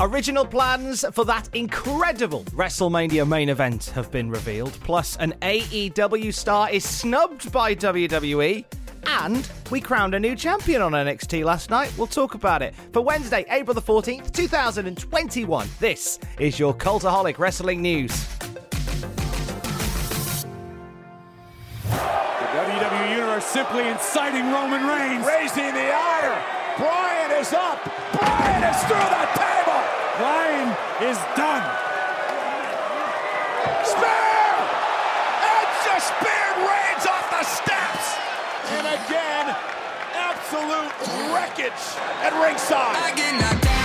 Original plans for that incredible WrestleMania main event have been revealed, plus an AEW star is snubbed by WWE. And we crowned a new champion on NXT last night. We'll talk about it. For Wednesday, April the 14th, 2021, this is your Cultaholic Wrestling News. The WWE Universe simply inciting Roman Reigns. Raising the ire. Bryan is up. Bryan is through the table. Bryan is done. Spear! Edge just speared Reigns off the steps. And again, absolute wreckage at ringside.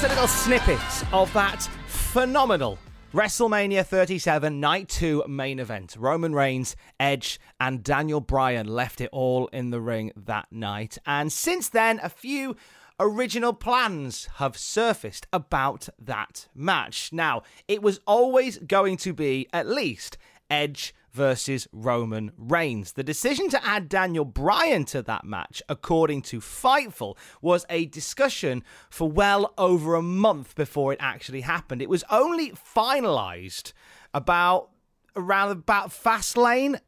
Just a little snippet of that phenomenal WrestleMania 37 Night 2 main event. Roman Reigns, Edge, and Daniel Bryan left it all in the ring that night. And since then, a few original plans have surfaced about that match. Now, it was always going to be at least Edge versus Roman Reigns. The decision to add Daniel Bryan to that match, according to Fightful, was a discussion for well over a month before it actually happened. It was only finalized about around about Fastlane,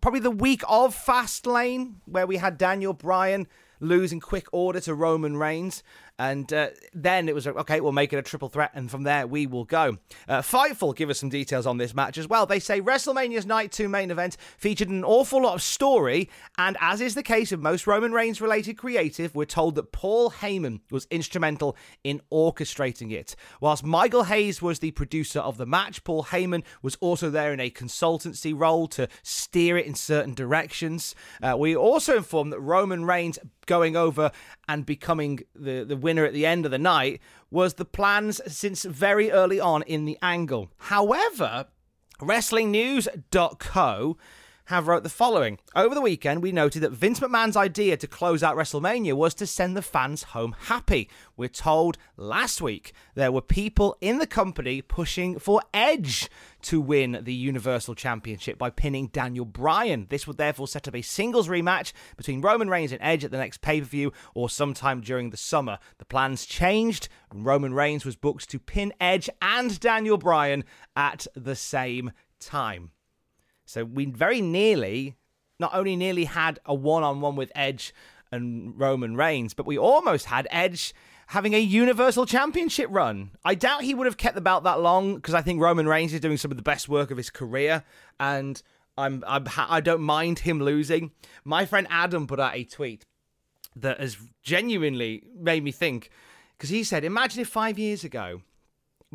probably the week of Fastlane, where we had Daniel Bryan losing quick order to Roman Reigns. And uh, then it was okay, we'll make it a triple threat, and from there we will go. Uh, Fightful give us some details on this match as well. They say WrestleMania's Night 2 main event featured an awful lot of story, and as is the case of most Roman Reigns related creative, we're told that Paul Heyman was instrumental in orchestrating it. Whilst Michael Hayes was the producer of the match, Paul Heyman was also there in a consultancy role to steer it in certain directions. Uh, we also informed that Roman Reigns going over and becoming the, the winner at the end of the night was the plans since very early on in the angle. However, WrestlingNews.co have wrote the following. Over the weekend, we noted that Vince McMahon's idea to close out WrestleMania was to send the fans home happy. We're told last week there were people in the company pushing for Edge to win the Universal Championship by pinning Daniel Bryan. This would therefore set up a singles rematch between Roman Reigns and Edge at the next pay per view or sometime during the summer. The plans changed, and Roman Reigns was booked to pin Edge and Daniel Bryan at the same time. So we very nearly, not only nearly had a one on one with Edge and Roman Reigns, but we almost had Edge having a Universal Championship run. I doubt he would have kept the belt that long because I think Roman Reigns is doing some of the best work of his career, and I'm, I'm I don't mind him losing. My friend Adam put out a tweet that has genuinely made me think because he said, "Imagine if five years ago."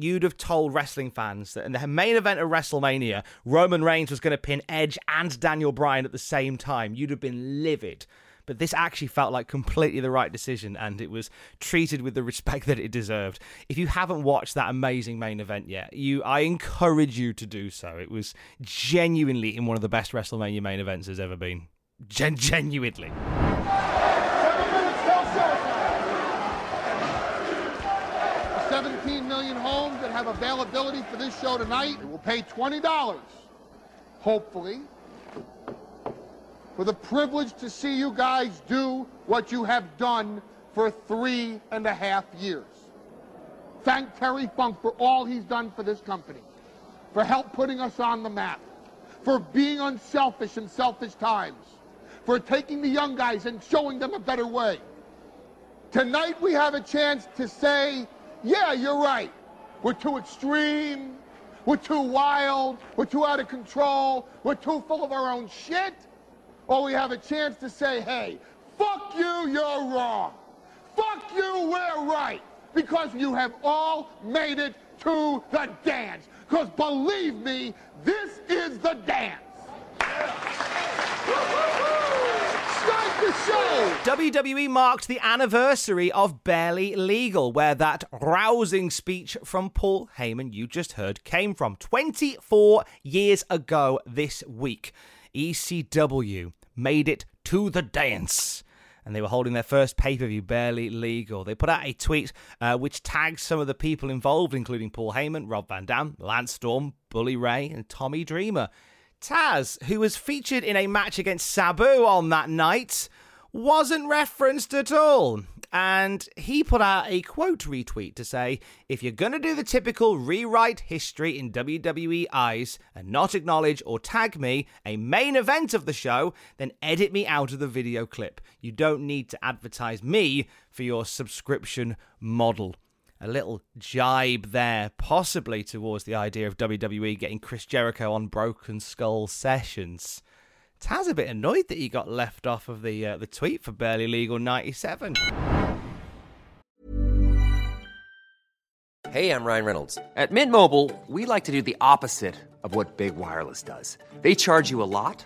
You'd have told wrestling fans that in the main event of WrestleMania, Roman Reigns was going to pin Edge and Daniel Bryan at the same time. You'd have been livid but this actually felt like completely the right decision and it was treated with the respect that it deserved. If you haven't watched that amazing main event yet, you I encourage you to do so. It was genuinely in one of the best WrestleMania main events there's ever been. Gen- genuinely. Have availability for this show tonight. It will pay $20, hopefully, for the privilege to see you guys do what you have done for three and a half years. Thank Terry Funk for all he's done for this company, for help putting us on the map, for being unselfish in selfish times, for taking the young guys and showing them a better way. Tonight we have a chance to say, yeah, you're right. We're too extreme. We're too wild. We're too out of control. We're too full of our own shit. Or we have a chance to say, hey, fuck you, you're wrong. Fuck you, we're right. Because you have all made it to the dance. Because believe me, this is the dance. Show. WWE marked the anniversary of Barely Legal, where that rousing speech from Paul Heyman you just heard came from 24 years ago this week. ECW made it to the dance. And they were holding their first pay per view, barely legal. They put out a tweet uh, which tagged some of the people involved, including Paul Heyman, Rob Van Dam, Lance Storm, Bully Ray, and Tommy Dreamer. Taz, who was featured in a match against Sabu on that night, wasn't referenced at all. And he put out a quote retweet to say, if you're going to do the typical rewrite history in WWE eyes and not acknowledge or tag me, a main event of the show, then edit me out of the video clip. You don't need to advertise me for your subscription model. A little jibe there, possibly towards the idea of WWE getting Chris Jericho on Broken Skull sessions. Taz a bit annoyed that he got left off of the uh, the tweet for barely legal 97. Hey, I'm Ryan Reynolds. At Mint Mobile, we like to do the opposite of what Big Wireless does. They charge you a lot,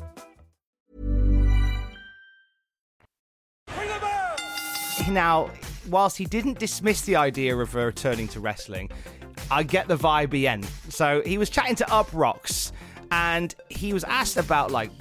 Now, whilst he didn't dismiss the idea of returning to wrestling, I get the vibe end. So he was chatting to UPROXX, and he was asked about like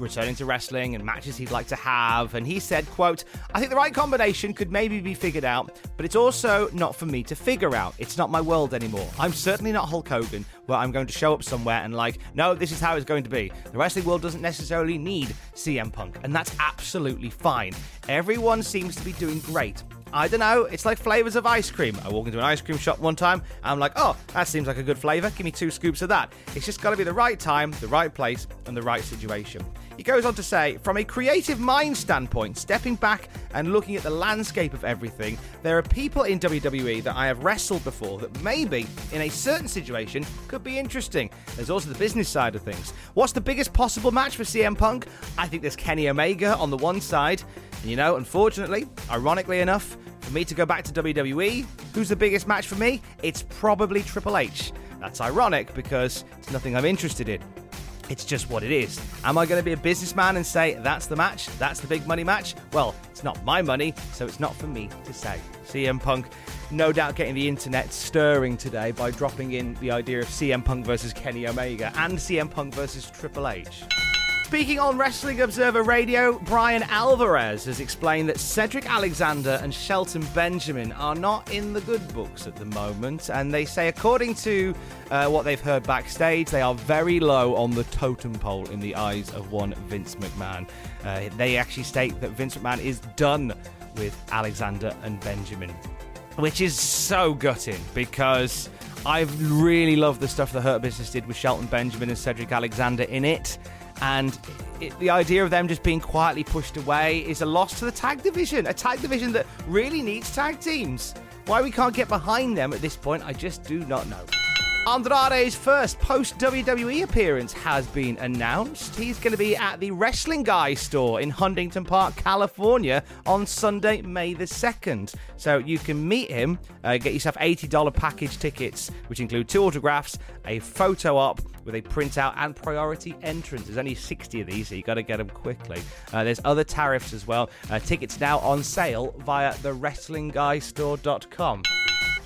returning to wrestling and matches he'd like to have. And he said quote i think the right combination could maybe be figured out but it's also not for me to figure out. It's not my world anymore. I'm certainly not hulk hogan where i'm going to show up somewhere and like no this is how it's going to be. The wrestling world doesn't necessarily need cm punk and that's absolutely fine. Everyone seems to be doing great I don't know. It's like flavors of ice cream. I walk into an ice cream shop one time, I'm like, oh, that seems like a good flavor. Give me two scoops of that. It's just got to be the right time, the right place, and the right situation. He goes on to say, from a creative mind standpoint, stepping back and looking at the landscape of everything, there are people in WWE that I have wrestled before that maybe, in a certain situation, could be interesting. There's also the business side of things. What's the biggest possible match for CM Punk? I think there's Kenny Omega on the one side. And you know, unfortunately, ironically enough, for me to go back to WWE, who's the biggest match for me? It's probably Triple H. That's ironic because it's nothing I'm interested in. It's just what it is. Am I going to be a businessman and say that's the match? That's the big money match? Well, it's not my money, so it's not for me to say. CM Punk, no doubt getting the internet stirring today by dropping in the idea of CM Punk versus Kenny Omega and CM Punk versus Triple H. Speaking on Wrestling Observer Radio, Bryan Alvarez has explained that Cedric Alexander and Shelton Benjamin are not in the good books at the moment, and they say, according to uh, what they've heard backstage, they are very low on the totem pole in the eyes of one Vince McMahon. Uh, they actually state that Vince McMahon is done with Alexander and Benjamin, which is so gutting because I've really loved the stuff the Hurt Business did with Shelton Benjamin and Cedric Alexander in it. And it, the idea of them just being quietly pushed away is a loss to the tag division, a tag division that really needs tag teams. Why we can't get behind them at this point, I just do not know. Andrade's first post WWE appearance has been announced. He's going to be at the Wrestling Guy store in Huntington Park, California on Sunday, May the 2nd. So you can meet him, uh, get yourself $80 package tickets, which include two autographs, a photo op with a printout, and priority entrance. There's only 60 of these, so you got to get them quickly. Uh, there's other tariffs as well. Uh, tickets now on sale via thewrestlingguystore.com.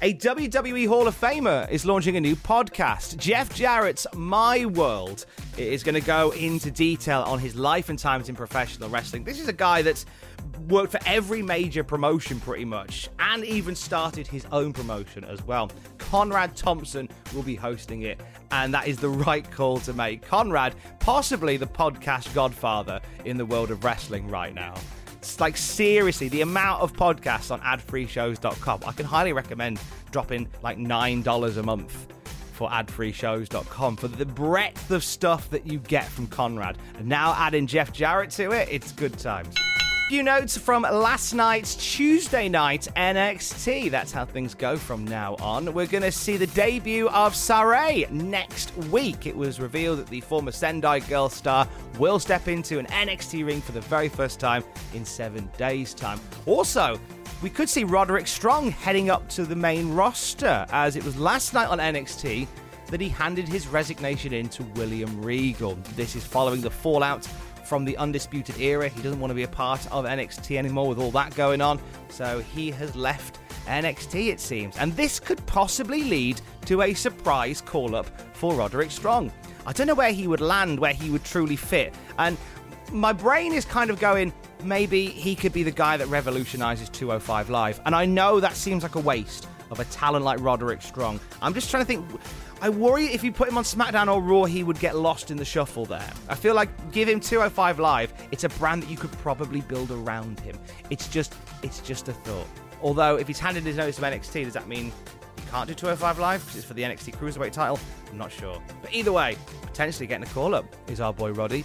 A WWE Hall of Famer is launching a new podcast. Jeff Jarrett's My World is going to go into detail on his life and times in professional wrestling. This is a guy that's worked for every major promotion pretty much and even started his own promotion as well. Conrad Thompson will be hosting it, and that is the right call to make. Conrad, possibly the podcast godfather in the world of wrestling right now. Like seriously, the amount of podcasts on adfreeshows.com. I can highly recommend dropping like $9 a month for adfreeshows.com for the breadth of stuff that you get from Conrad. And now adding Jeff Jarrett to it, it's good times. Few notes from last night's Tuesday night NXT. That's how things go from now on. We're going to see the debut of Sarray next week. It was revealed that the former Sendai Girl star will step into an NXT ring for the very first time in seven days' time. Also, we could see Roderick Strong heading up to the main roster, as it was last night on NXT that he handed his resignation in to William Regal. This is following the fallout from the Undisputed Era. He doesn't want to be a part of NXT anymore with all that going on, so he has left NXT, it seems. And this could possibly lead to a surprise call up for Roderick Strong. I don't know where he would land, where he would truly fit. And my brain is kind of going, maybe he could be the guy that revolutionizes 205 Live. And I know that seems like a waste of a talent like Roderick Strong. I'm just trying to think. I worry if you put him on SmackDown or Raw, he would get lost in the shuffle there. I feel like give him 205 Live. It's a brand that you could probably build around him. It's just, it's just a thought. Although, if he's handed his notice to NXT, does that mean he can't do 205 Live because it's for the NXT Cruiserweight title? I'm not sure. But either way, potentially getting a call up is our boy Roddy.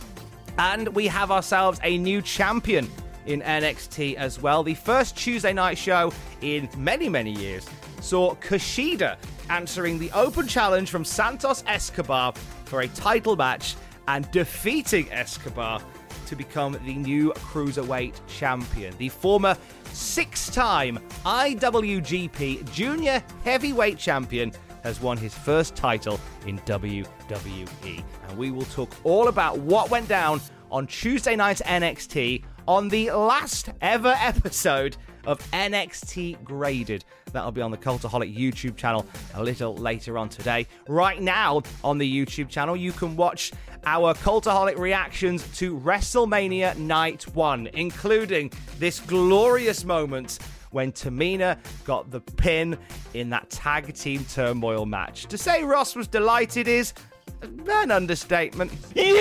And we have ourselves a new champion in NXT as well. The first Tuesday night show in many, many years saw Kushida answering the open challenge from Santos Escobar for a title match and defeating Escobar to become the new cruiserweight champion. The former six time IWGP Junior Heavyweight Champion has won his first title in WWE. And we will talk all about what went down on Tuesday night's NXT on the last ever episode of NXT Graded. That'll be on the Cultaholic YouTube channel a little later on today. Right now on the YouTube channel, you can watch our Cultaholic reactions to WrestleMania Night 1, including this glorious moment when Tamina got the pin in that tag team turmoil match. To say Ross was delighted is an understatement. Yay!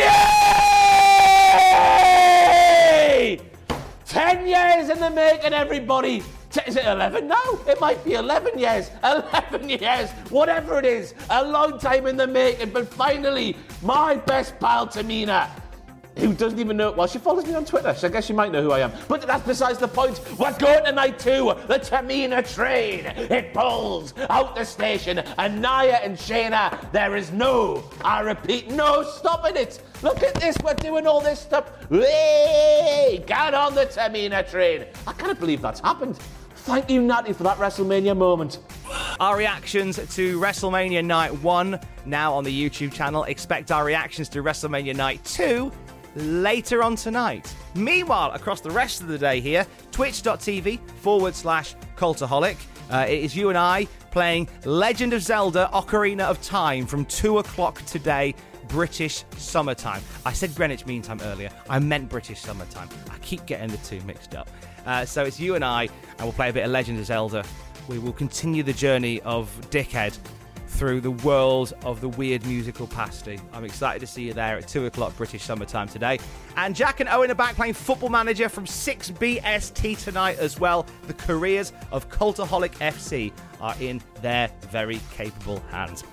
Ten years in the making, everybody. Is it 11 No, It might be 11 years. 11 years. Whatever it is. A long time in the making. But finally, my best pal, Tamina, who doesn't even know. Well, she follows me on Twitter, so I guess she might know who I am. But that's besides the point. We're going tonight to the Tamina train. It pulls out the station, and Nia and Shayna, there is no, I repeat, no stopping it. Look at this, we're doing all this stuff. Hey, get on the Tamina train. I can't believe that's happened. Thank you, Natty, for that WrestleMania moment. Our reactions to WrestleMania Night 1 now on the YouTube channel. Expect our reactions to WrestleMania Night 2 later on tonight. Meanwhile, across the rest of the day here, twitch.tv forward slash cultaholic. Uh, it is you and I playing Legend of Zelda Ocarina of Time from 2 o'clock today. British summertime. I said Greenwich Mean Time earlier. I meant British summertime. I keep getting the two mixed up. Uh, so it's you and I, and we'll play a bit of Legend of Zelda. We will continue the journey of Dickhead through the world of the weird musical pasty. I'm excited to see you there at 2 o'clock British summertime today. And Jack and Owen are back playing Football Manager from 6BST tonight as well. The careers of Cultaholic FC are in their very capable hands.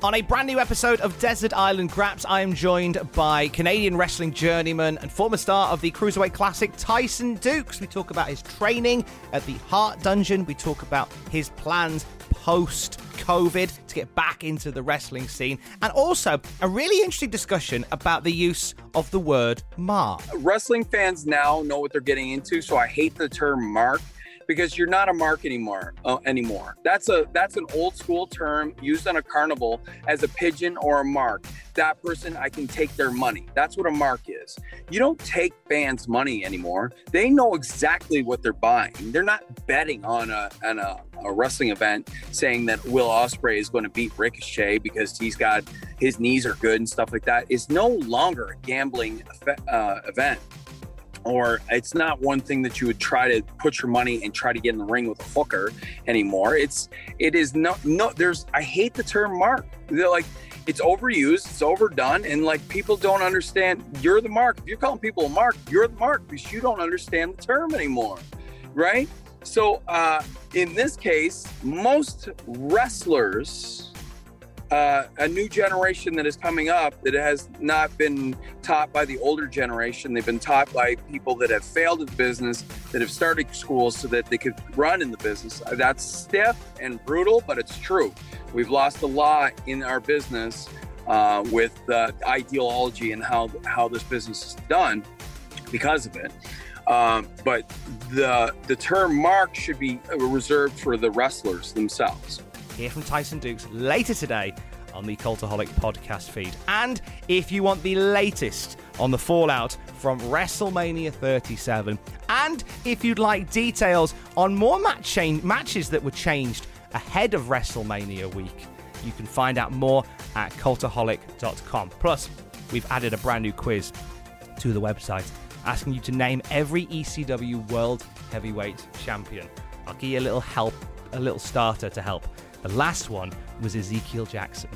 On a brand new episode of Desert Island Graps, I am joined by Canadian wrestling journeyman and former star of the Cruiserweight Classic, Tyson Dux. We talk about his training at the Hart Dungeon. We talk about his plans post COVID to get back into the wrestling scene, and also a really interesting discussion about the use of the word mark. Wrestling fans now know what they're getting into, so I hate the term mark because you're not a mark anymore uh, anymore. That's a that's an old school term used on a carnival as a pigeon or a mark. That person i can take their money. That's what a mark is. You don't take fans money anymore. They know exactly what they're buying. They're not betting on a on a, a wrestling event saying that will ospreay is going to beat ricochet because he's got his knees are good and stuff like that. Is no longer a gambling uh, event or it's not one thing that you would try to put your money and try to get in the ring with a hooker anymore. It's it is no no there's I hate the term mark. They're like it's overused, it's overdone, and like people don't understand you're the mark. If you're calling people a mark, you're the mark because you don't understand the term anymore. Right? So uh in this case, most wrestlers uh, a new generation that is coming up that has not been taught by the older generation. They've been taught by people that have failed the business, that have started schools so that they could run in the business. Uh, that's stiff and brutal, but it's true. We've lost a lot in our business uh, with the ideology and how how this business is done because of it. Um, but the the term mark should be reserved for the wrestlers themselves hear from Tyson Dux later today on the Cultaholic podcast feed. And if you want the latest on the fallout from WrestleMania 37, and if you'd like details on more match change, matches that were changed ahead of WrestleMania week, you can find out more at cultaholic.com. Plus, we've added a brand new quiz to the website asking you to name every ECW World Heavyweight Champion. I'll give you a little help, a little starter to help. The last one was Ezekiel Jackson.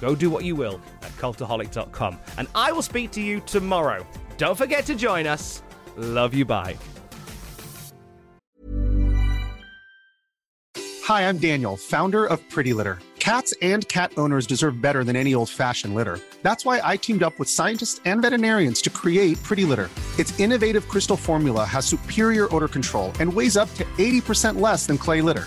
Go do what you will at cultaholic.com. And I will speak to you tomorrow. Don't forget to join us. Love you. Bye. Hi, I'm Daniel, founder of Pretty Litter. Cats and cat owners deserve better than any old fashioned litter. That's why I teamed up with scientists and veterinarians to create Pretty Litter. Its innovative crystal formula has superior odor control and weighs up to 80% less than clay litter.